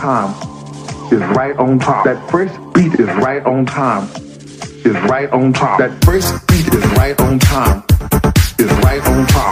time, is right on top. That first beat is right on time, is right on top. That first beat is right on time, is right on top.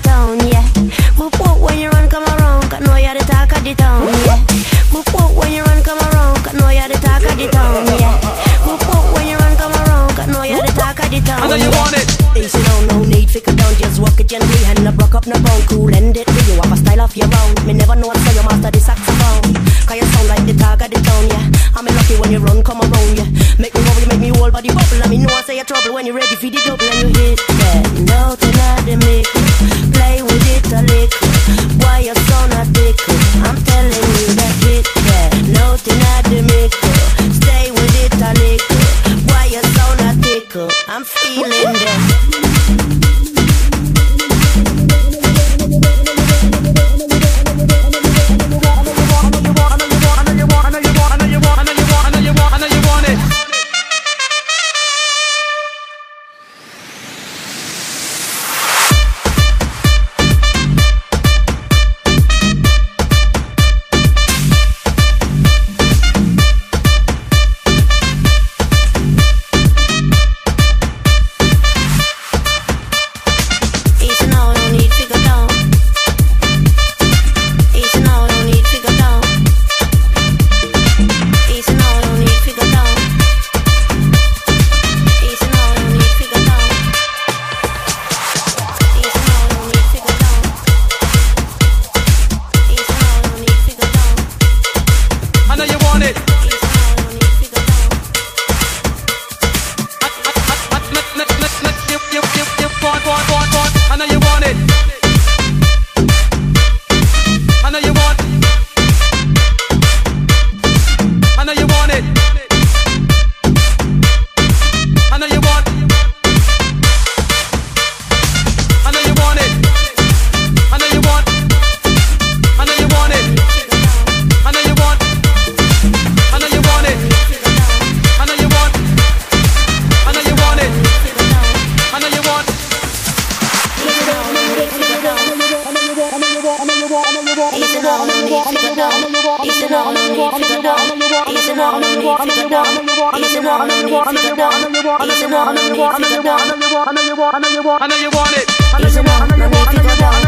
the town, yeah. Whoop whoop when you run, come around, cause know you're the talk of the town, yeah. Whoop whoop when you run, come around, cause know you're the talk of the town, yeah. Whoop whoop when you run, come around, cause you're the talk of the town. I know you want it. Easy down, oh, no need, figure down, just walk it gently, Hand not broke up no bone, cool end it. You have a style of your own, me never know until you master the saxophone. Cause you sound like the talk of the town, yeah. I'm lucky when you run, come around, yeah. Make me wobble, make me wobble, body bubble. I me know I say you're trouble when you're ready for the double and you hit that. No, tonight they make I know you want it. go down. He's a normal need to go down. He's a normal need to go down. He's a normal need to go down. He's a normal need to go down. I know you want it. I know you want it. He's a normal need to go down.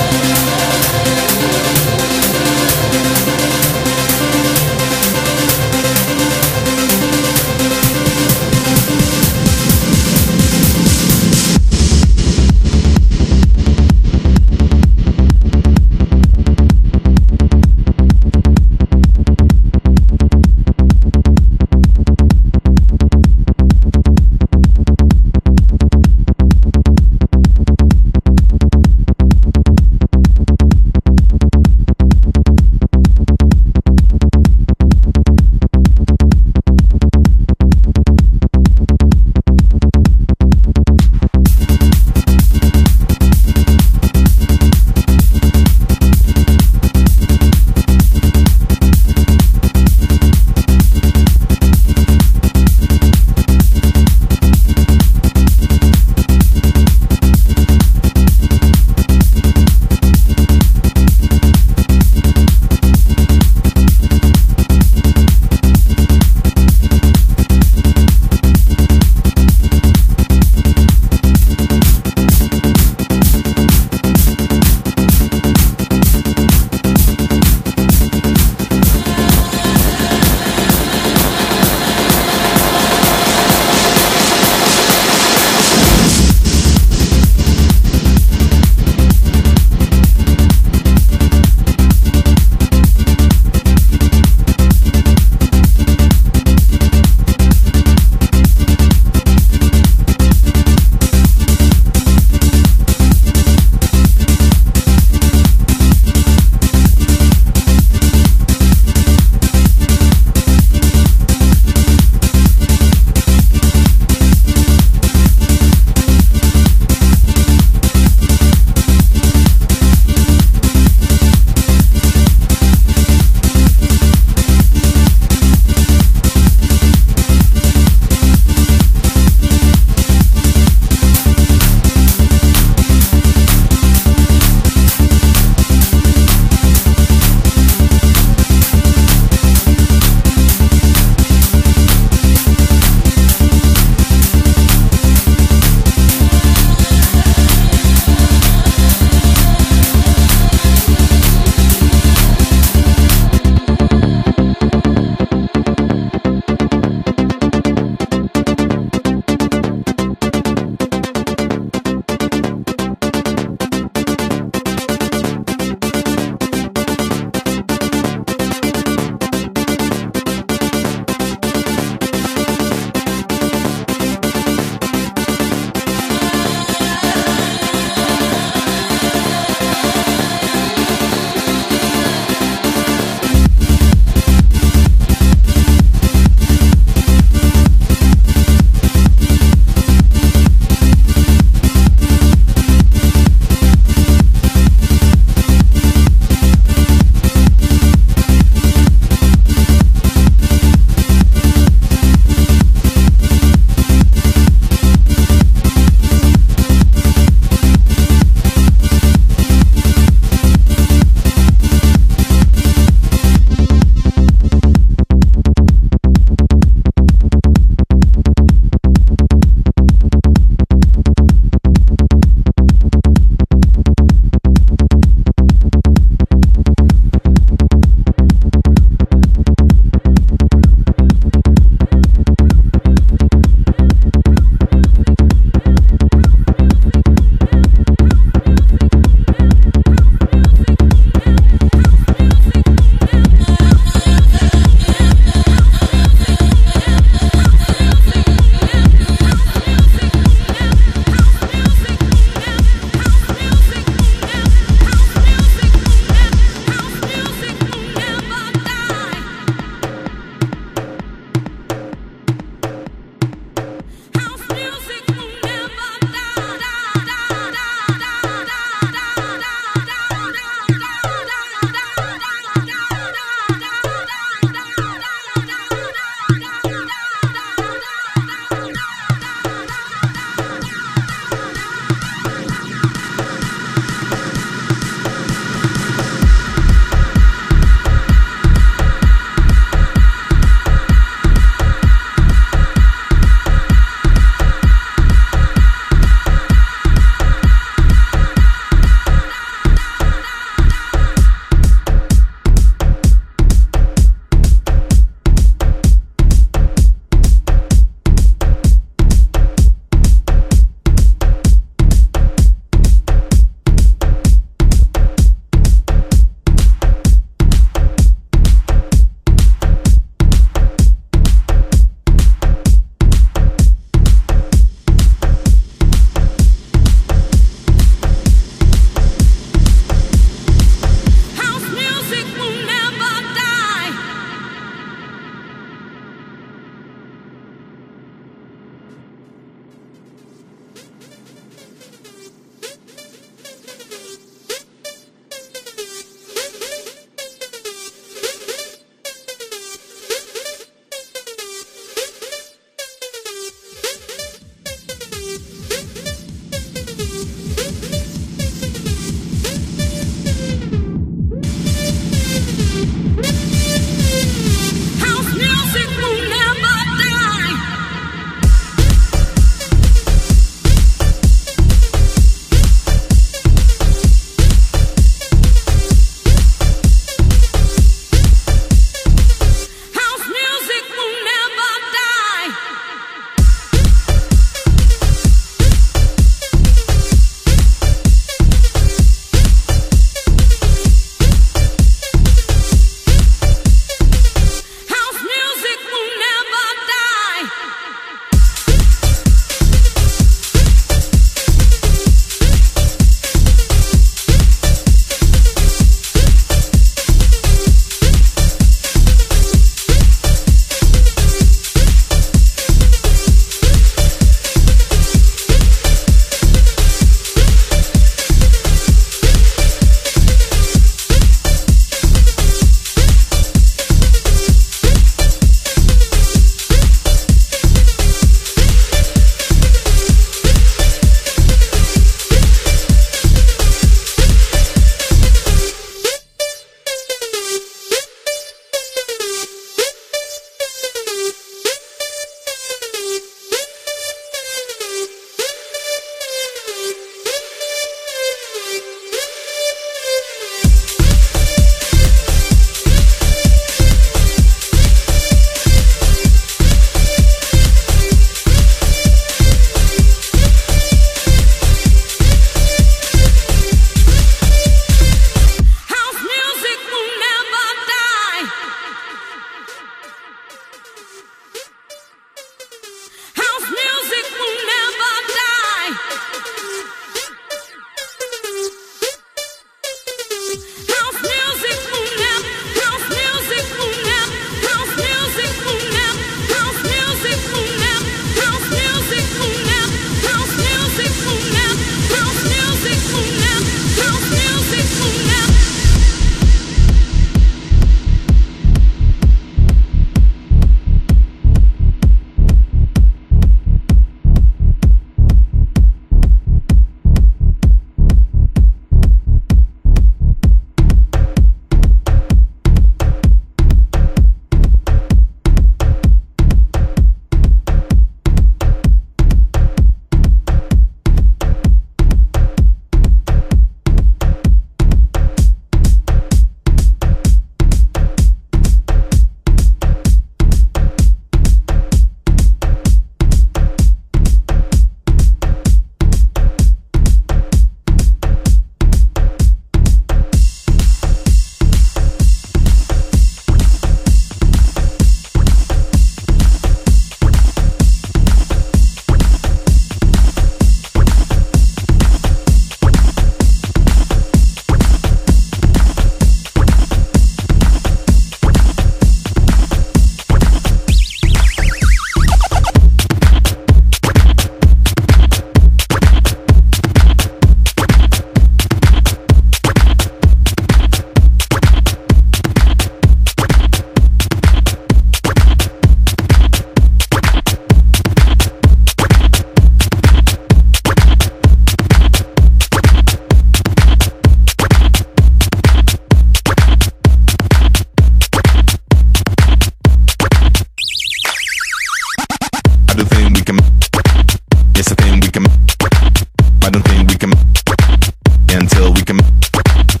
Come. can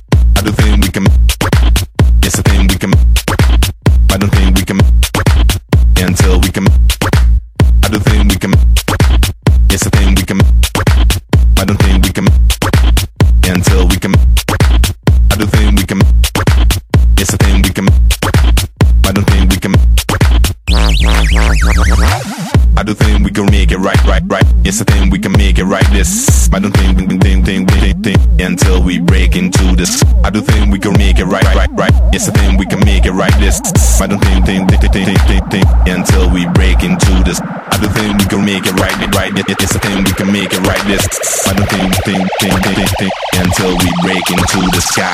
It's a thing we can make it right this think thing, thing, thing, thing, thing, until we break into the sky.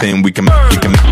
Then we can, we can.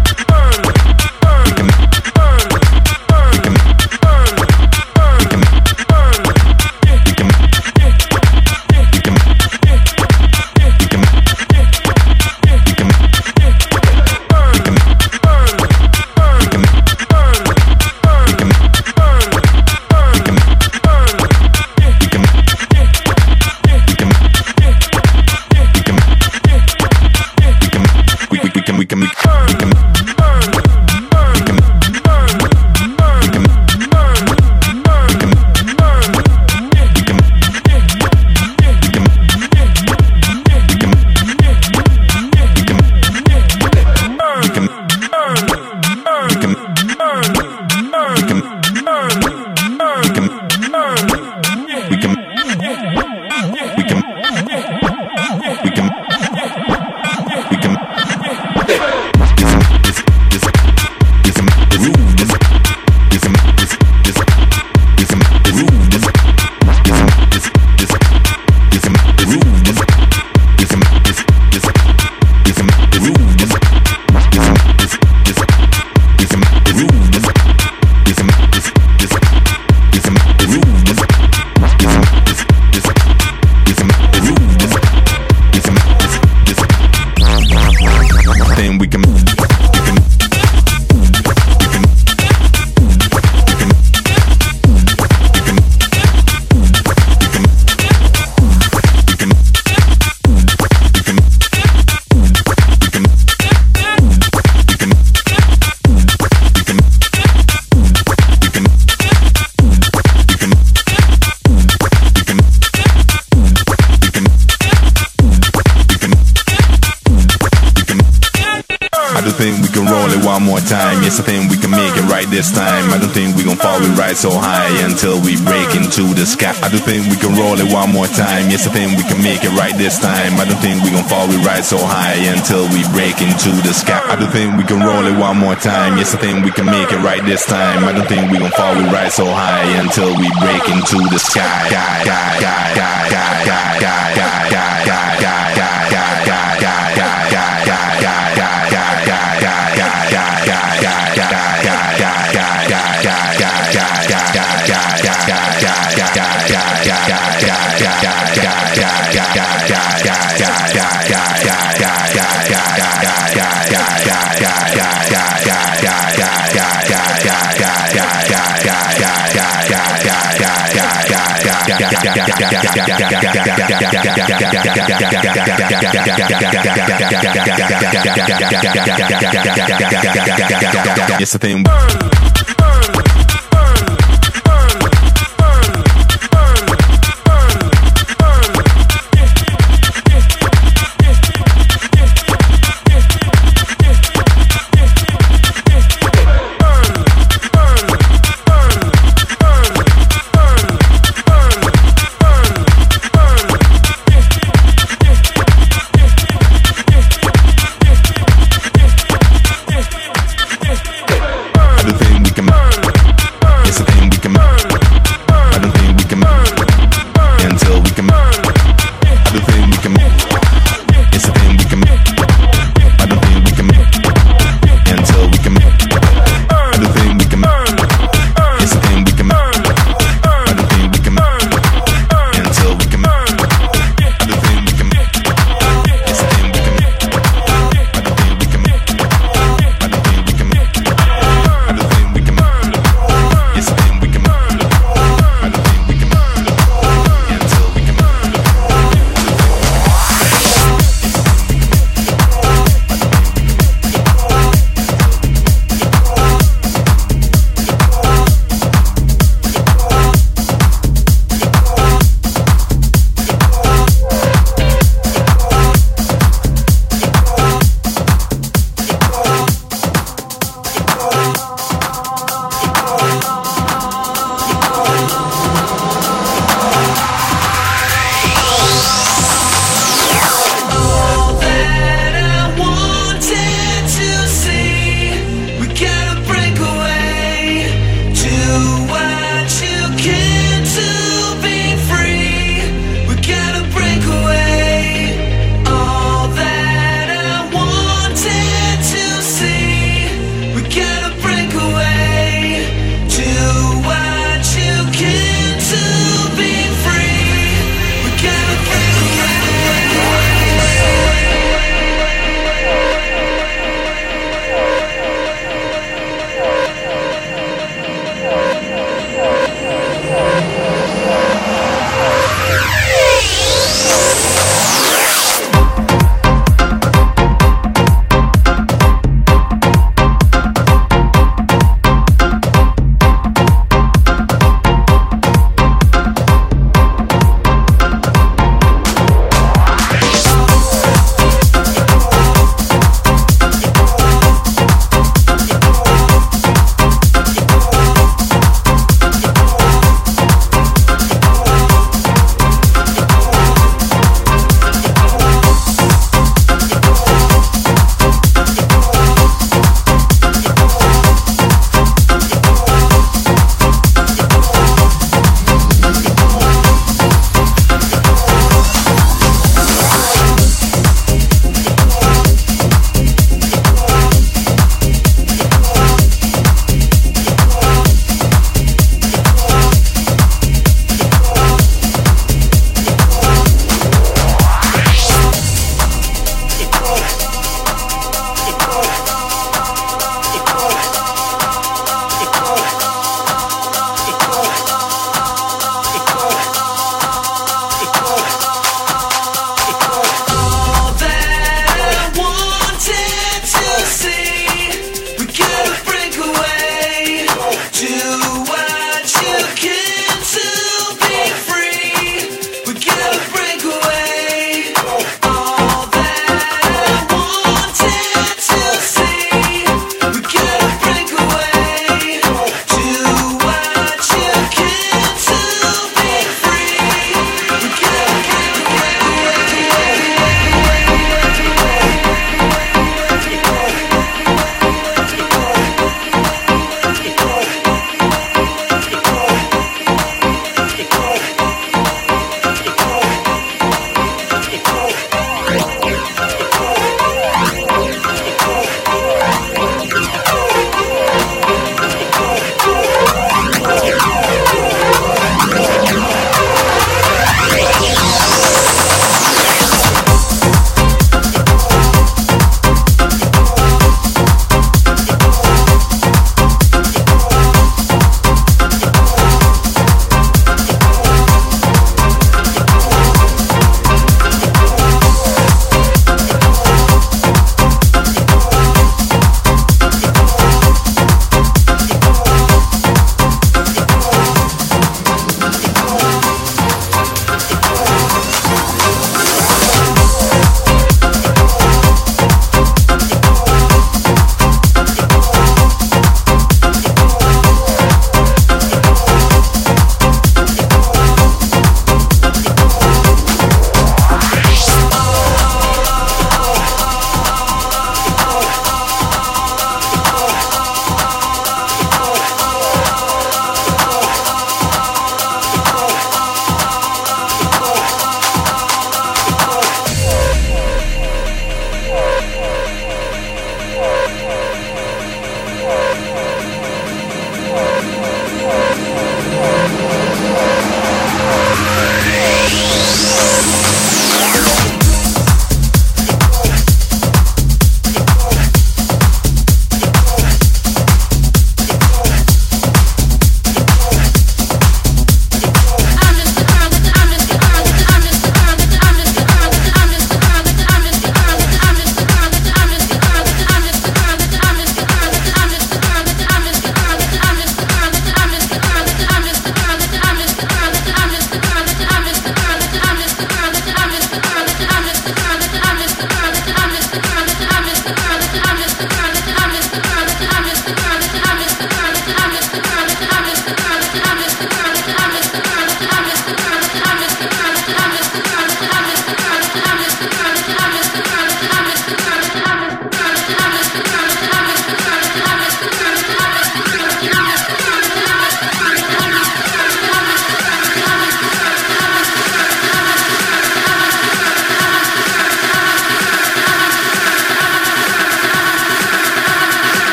sky. I don't think we can roll it one more time. Yes, I think we can make it right this time. I don't think we gon' fall, we ride so high until we break into the sky. I don't think we can roll it one more time. Yes, I think we can make it right this time. I don't think we gon' fall, we ride so high until we break into the sky. Guy, guy, guy, guy, guy, guy, guy. It's tem thing.